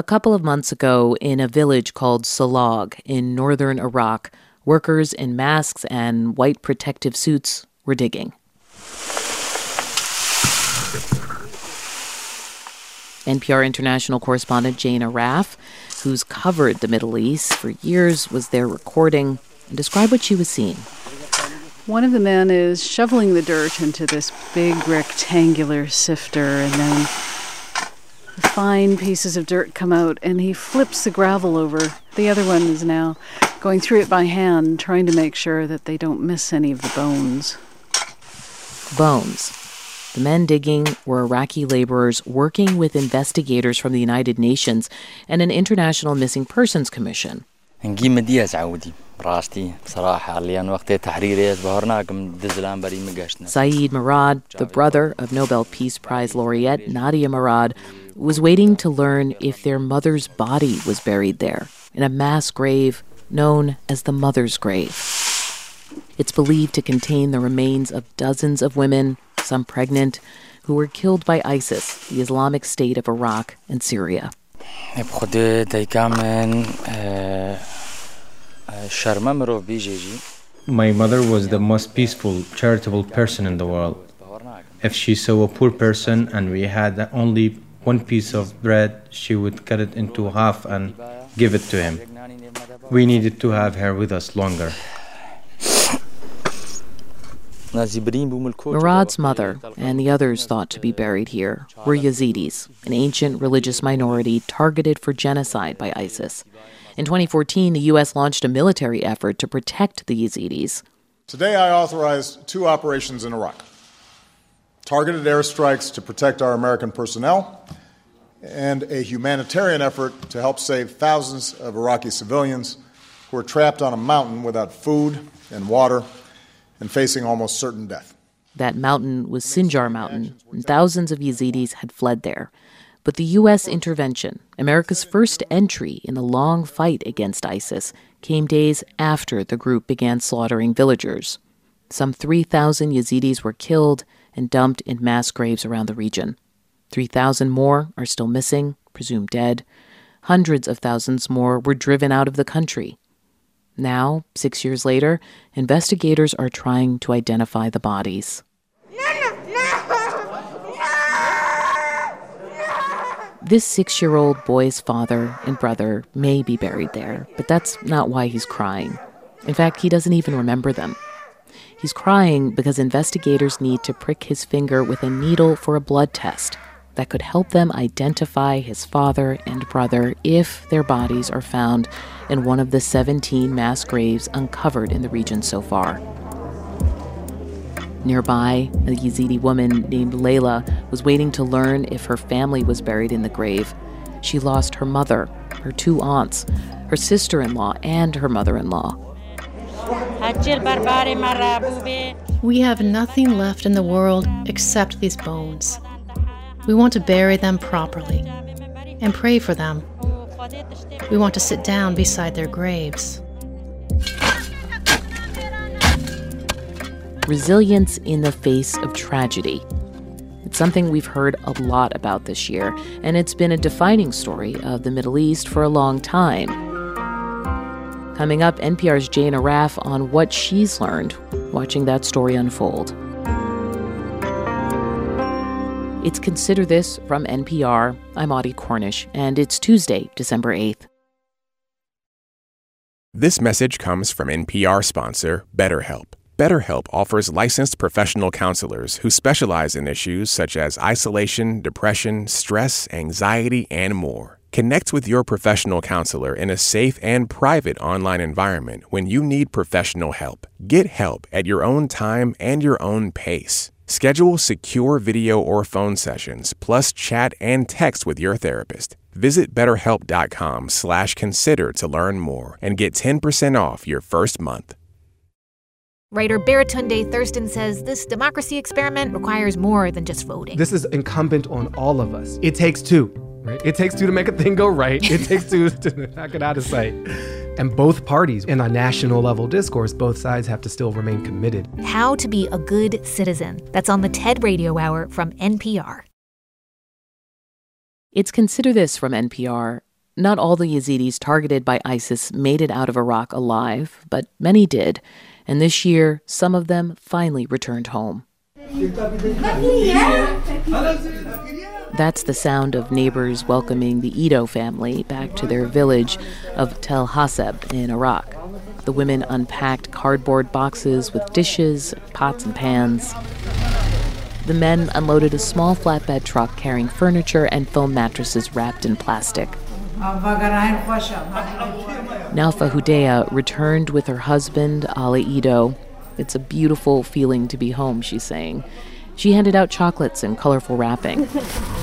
A couple of months ago, in a village called Salag in northern Iraq, workers in masks and white protective suits were digging. NPR international correspondent Jane Arraf, who's covered the Middle East for years, was there recording and described what she was seeing. One of the men is shoveling the dirt into this big rectangular sifter, and then fine pieces of dirt come out, and he flips the gravel over. The other one is now going through it by hand, trying to make sure that they don't miss any of the bones. Bones. The men digging were Iraqi laborers working with investigators from the United Nations and an international missing persons commission. Saeed Murad, the brother of Nobel Peace Prize laureate Nadia Murad, was waiting to learn if their mother's body was buried there in a mass grave known as the Mother's Grave. It's believed to contain the remains of dozens of women, some pregnant, who were killed by ISIS, the Islamic State of Iraq and Syria. My mother was the most peaceful, charitable person in the world. If she saw a poor person and we had only one piece of bread, she would cut it into half and give it to him. We needed to have her with us longer. Murad's mother and the others thought to be buried here were Yazidis, an ancient religious minority targeted for genocide by ISIS. In 2014, the U.S. launched a military effort to protect the Yazidis. Today, I authorized two operations in Iraq targeted airstrikes to protect our American personnel, and a humanitarian effort to help save thousands of Iraqi civilians who are trapped on a mountain without food and water and facing almost certain death. That mountain was Sinjar Mountain, and thousands of Yazidis had fled there. But the U.S. intervention, America's first entry in the long fight against ISIS, came days after the group began slaughtering villagers. Some 3,000 Yazidis were killed and dumped in mass graves around the region. 3,000 more are still missing, presumed dead. Hundreds of thousands more were driven out of the country. Now, six years later, investigators are trying to identify the bodies. This six year old boy's father and brother may be buried there, but that's not why he's crying. In fact, he doesn't even remember them. He's crying because investigators need to prick his finger with a needle for a blood test that could help them identify his father and brother if their bodies are found in one of the 17 mass graves uncovered in the region so far. Nearby, a Yazidi woman named Layla was waiting to learn if her family was buried in the grave. She lost her mother, her two aunts, her sister in law, and her mother in law. We have nothing left in the world except these bones. We want to bury them properly and pray for them. We want to sit down beside their graves. resilience in the face of tragedy. It's something we've heard a lot about this year, and it's been a defining story of the Middle East for a long time. Coming up, NPR's Jane Arraf on what she's learned watching that story unfold. It's Consider This from NPR. I'm Audie Cornish, and it's Tuesday, December 8th. This message comes from NPR sponsor BetterHelp. BetterHelp offers licensed professional counselors who specialize in issues such as isolation, depression, stress, anxiety, and more. Connect with your professional counselor in a safe and private online environment when you need professional help. Get help at your own time and your own pace. Schedule secure video or phone sessions, plus chat and text with your therapist. Visit betterhelp.com slash consider to learn more and get 10% off your first month. Writer Baratunde Thurston says this democracy experiment requires more than just voting. This is incumbent on all of us. It takes two, right? It takes two to make a thing go right. It takes two to knock it out of sight. And both parties, in a national level discourse, both sides have to still remain committed. How to be a good citizen. That's on the TED Radio Hour from NPR. It's Consider This from NPR. Not all the Yazidis targeted by ISIS made it out of Iraq alive, but many did. And this year, some of them finally returned home. That's the sound of neighbors welcoming the Ido family back to their village of Tel Haseb in Iraq. The women unpacked cardboard boxes with dishes, pots, and pans. The men unloaded a small flatbed truck carrying furniture and foam mattresses wrapped in plastic. Nalfa Hudea returned with her husband, Ali Ido. It's a beautiful feeling to be home, she's saying. She handed out chocolates and colorful wrapping.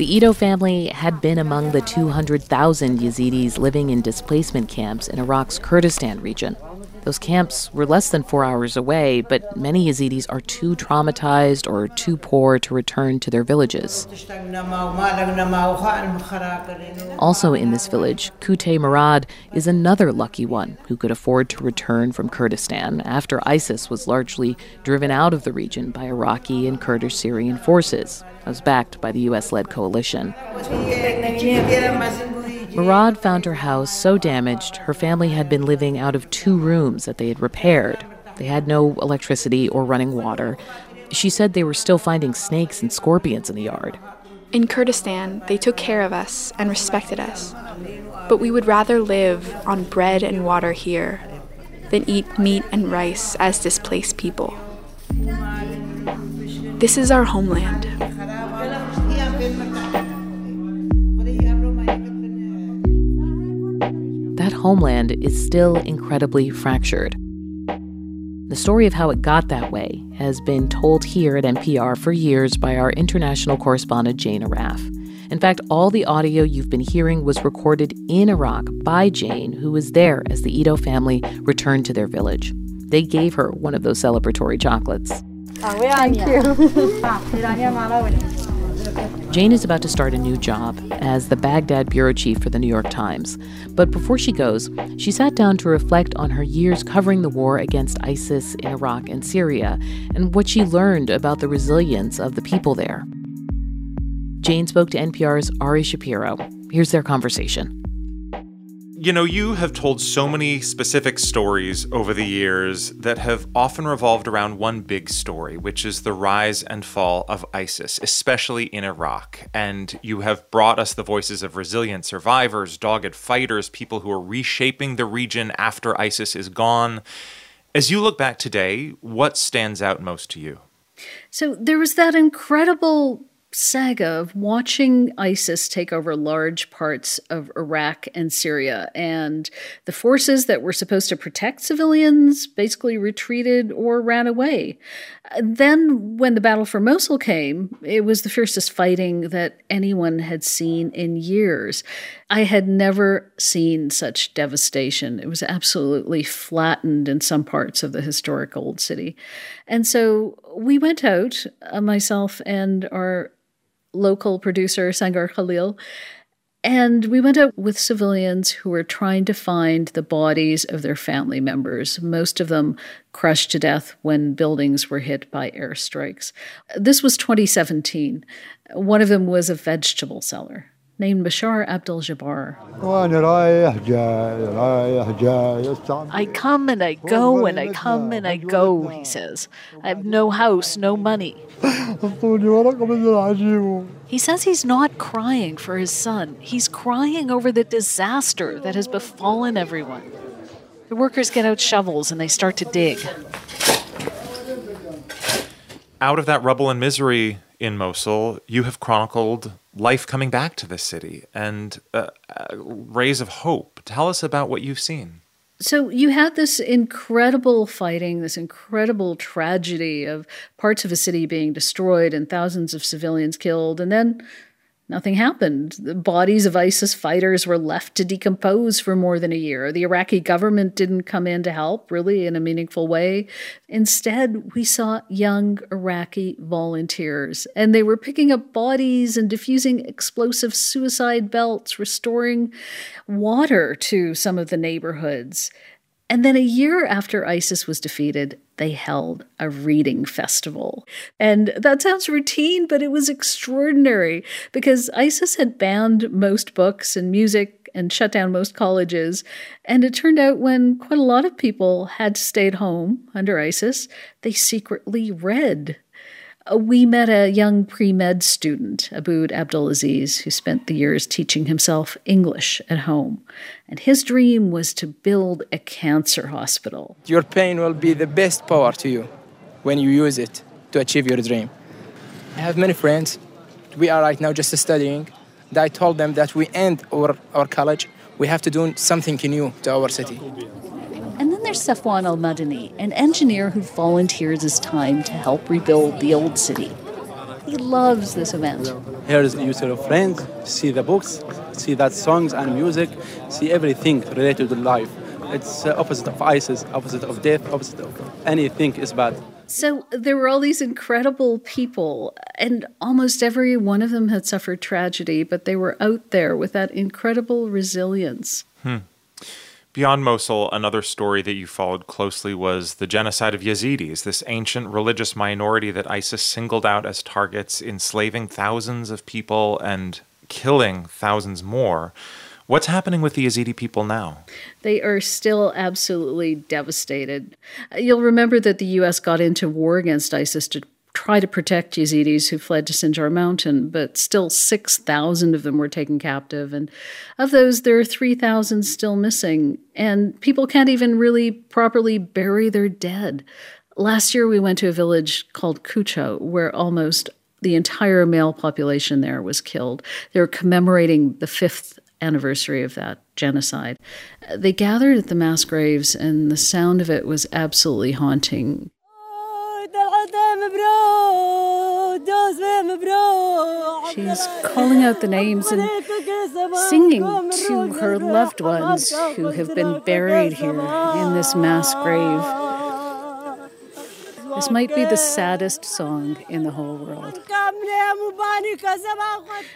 The Ido family had been among the 200,000 Yazidis living in displacement camps in Iraq's Kurdistan region. Those camps were less than four hours away, but many Yazidis are too traumatized or too poor to return to their villages. Also in this village, Kute Murad is another lucky one who could afford to return from Kurdistan after ISIS was largely driven out of the region by Iraqi and Kurdish Syrian forces, as backed by the U.S. led coalition. Murad found her house so damaged her family had been living out of two rooms that they had repaired. They had no electricity or running water. She said they were still finding snakes and scorpions in the yard. In Kurdistan, they took care of us and respected us. But we would rather live on bread and water here than eat meat and rice as displaced people. This is our homeland. That homeland is still incredibly fractured. The story of how it got that way has been told here at NPR for years by our international correspondent Jane Arraf. In fact, all the audio you've been hearing was recorded in Iraq by Jane, who was there as the Ido family returned to their village. They gave her one of those celebratory chocolates. Thank you. Jane is about to start a new job as the Baghdad bureau chief for the New York Times. But before she goes, she sat down to reflect on her years covering the war against ISIS in Iraq and Syria and what she learned about the resilience of the people there. Jane spoke to NPR's Ari Shapiro. Here's their conversation you know, you have told so many specific stories over the years that have often revolved around one big story, which is the rise and fall of ISIS, especially in Iraq. And you have brought us the voices of resilient survivors, dogged fighters, people who are reshaping the region after ISIS is gone. As you look back today, what stands out most to you? So there was that incredible saga of watching ISIS take over large parts of Iraq and Syria, and the forces that were supposed to protect civilians basically retreated or ran away. Then, when the battle for Mosul came, it was the fiercest fighting that anyone had seen in years. I had never seen such devastation. It was absolutely flattened in some parts of the historic old city. And so we went out, uh, myself and our local producer, Sangar Khaleel. And we went out with civilians who were trying to find the bodies of their family members, most of them crushed to death when buildings were hit by airstrikes. This was 2017. One of them was a vegetable seller named Bashar Abdul Jabbar. I come and I go and I come and I go, he says. I have no house, no money. He says he's not crying for his son, he's crying over the disaster that has befallen everyone. The workers get out shovels and they start to dig. Out of that rubble and misery in Mosul, you have chronicled life coming back to this city and uh, uh, rays of hope. Tell us about what you've seen. So you had this incredible fighting, this incredible tragedy of parts of a city being destroyed and thousands of civilians killed, and then Nothing happened. The bodies of ISIS fighters were left to decompose for more than a year. The Iraqi government didn't come in to help, really, in a meaningful way. Instead, we saw young Iraqi volunteers, and they were picking up bodies and diffusing explosive suicide belts, restoring water to some of the neighborhoods. And then a year after ISIS was defeated, they held a reading festival. And that sounds routine, but it was extraordinary because ISIS had banned most books and music and shut down most colleges. And it turned out when quite a lot of people had stayed home under ISIS, they secretly read Uh, we met a young pre med student, Aboud Abdulaziz, who spent the years teaching himself English at home. And his dream was to build a cancer hospital. Your pain will be the best power to you when you use it to achieve your dream. I have many friends. We are right now just studying. And I told them that we end our, our college, we have to do something new to our city. And there's Safwan Al Madani, an engineer who volunteers his time to help rebuild the old city. He loves this event. Here is you see your friends, see the books, see that songs and music, see everything related to life. It's uh, opposite of ISIS, opposite of death, opposite of anything is bad. So there were all these incredible people, and almost every one of them had suffered tragedy, but they were out there with that incredible resilience. Hmm. Beyond Mosul, another story that you followed closely was the genocide of Yazidis, this ancient religious minority that ISIS singled out as targets, enslaving thousands of people and killing thousands more. What's happening with the Yazidi people now? They are still absolutely devastated. You'll remember that the U.S. got into war against ISIS to try to protect Yazidis who fled to Sinjar Mountain, but still 6,000 of them were taken captive. And of those, there are 3,000 still missing. And people can't even really properly bury their dead. Last year, we went to a village called Kocho, where almost the entire male population there was killed. They were commemorating the fifth anniversary of that genocide. They gathered at the mass graves, and the sound of it was absolutely haunting. She's calling out the names and singing to her loved ones who have been buried here in this mass grave. This might be the saddest song in the whole world.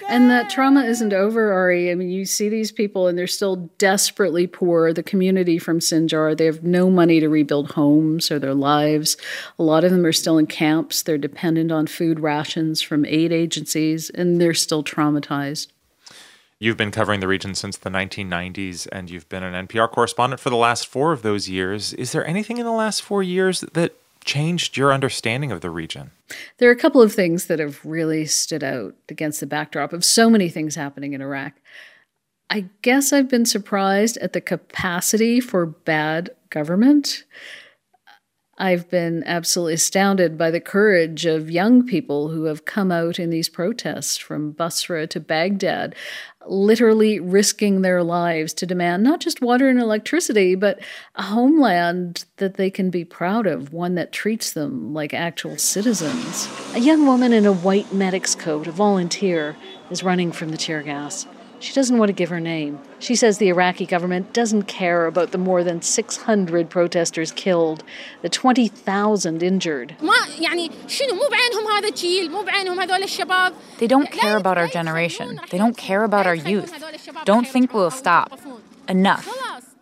And that trauma isn't over, Ari. I mean, you see these people and they're still desperately poor. The community from Sinjar, they have no money to rebuild homes or their lives. A lot of them are still in camps. They're dependent on food rations from aid agencies, and they're still traumatized. You've been covering the region since the 1990s, and you've been an NPR correspondent for the last four of those years. Is there anything in the last four years that changed your understanding of the region? There are a couple of things that have really stood out against the backdrop of so many things happening in Iraq. I guess I've been surprised at the capacity for bad government. I've been absolutely astounded by the courage of young people who have come out in these protests from Basra to Baghdad, literally risking their lives to demand not just water and electricity, but a homeland that they can be proud of, one that treats them like actual citizens. A young woman in a white medic's coat, a volunteer, is running from the tear gas. She doesn't want to give her name. She says the Iraqi government doesn't care about the more than 600 protesters killed, the 20,000 injured. They don't care about our generation. They don't care about our youth. Don't think we'll stop. Enough.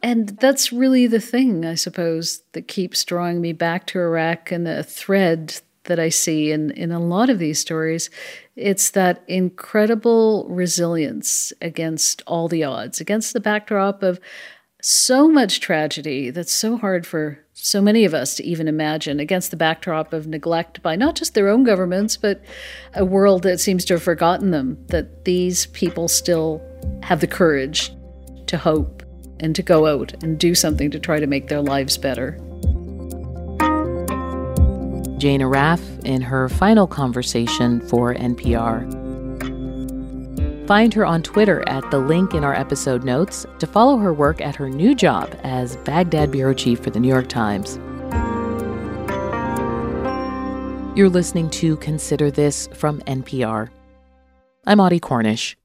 And that's really the thing, I suppose, that keeps drawing me back to Iraq and the thread that I see in, in a lot of these stories. It's that incredible resilience against all the odds, against the backdrop of so much tragedy that's so hard for so many of us to even imagine, against the backdrop of neglect by not just their own governments, but a world that seems to have forgotten them, that these people still have the courage to hope and to go out and do something to try to make their lives better. Jane Arraf in her final conversation for NPR. Find her on Twitter at the link in our episode notes to follow her work at her new job as Baghdad bureau chief for the New York Times. You're listening to Consider This from NPR. I'm Audie Cornish.